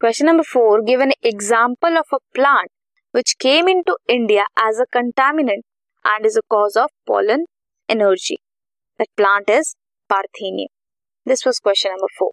Question number four Give an example of a plant which came into India as a contaminant and is a cause of pollen energy. That plant is Parthenium. This was question number four.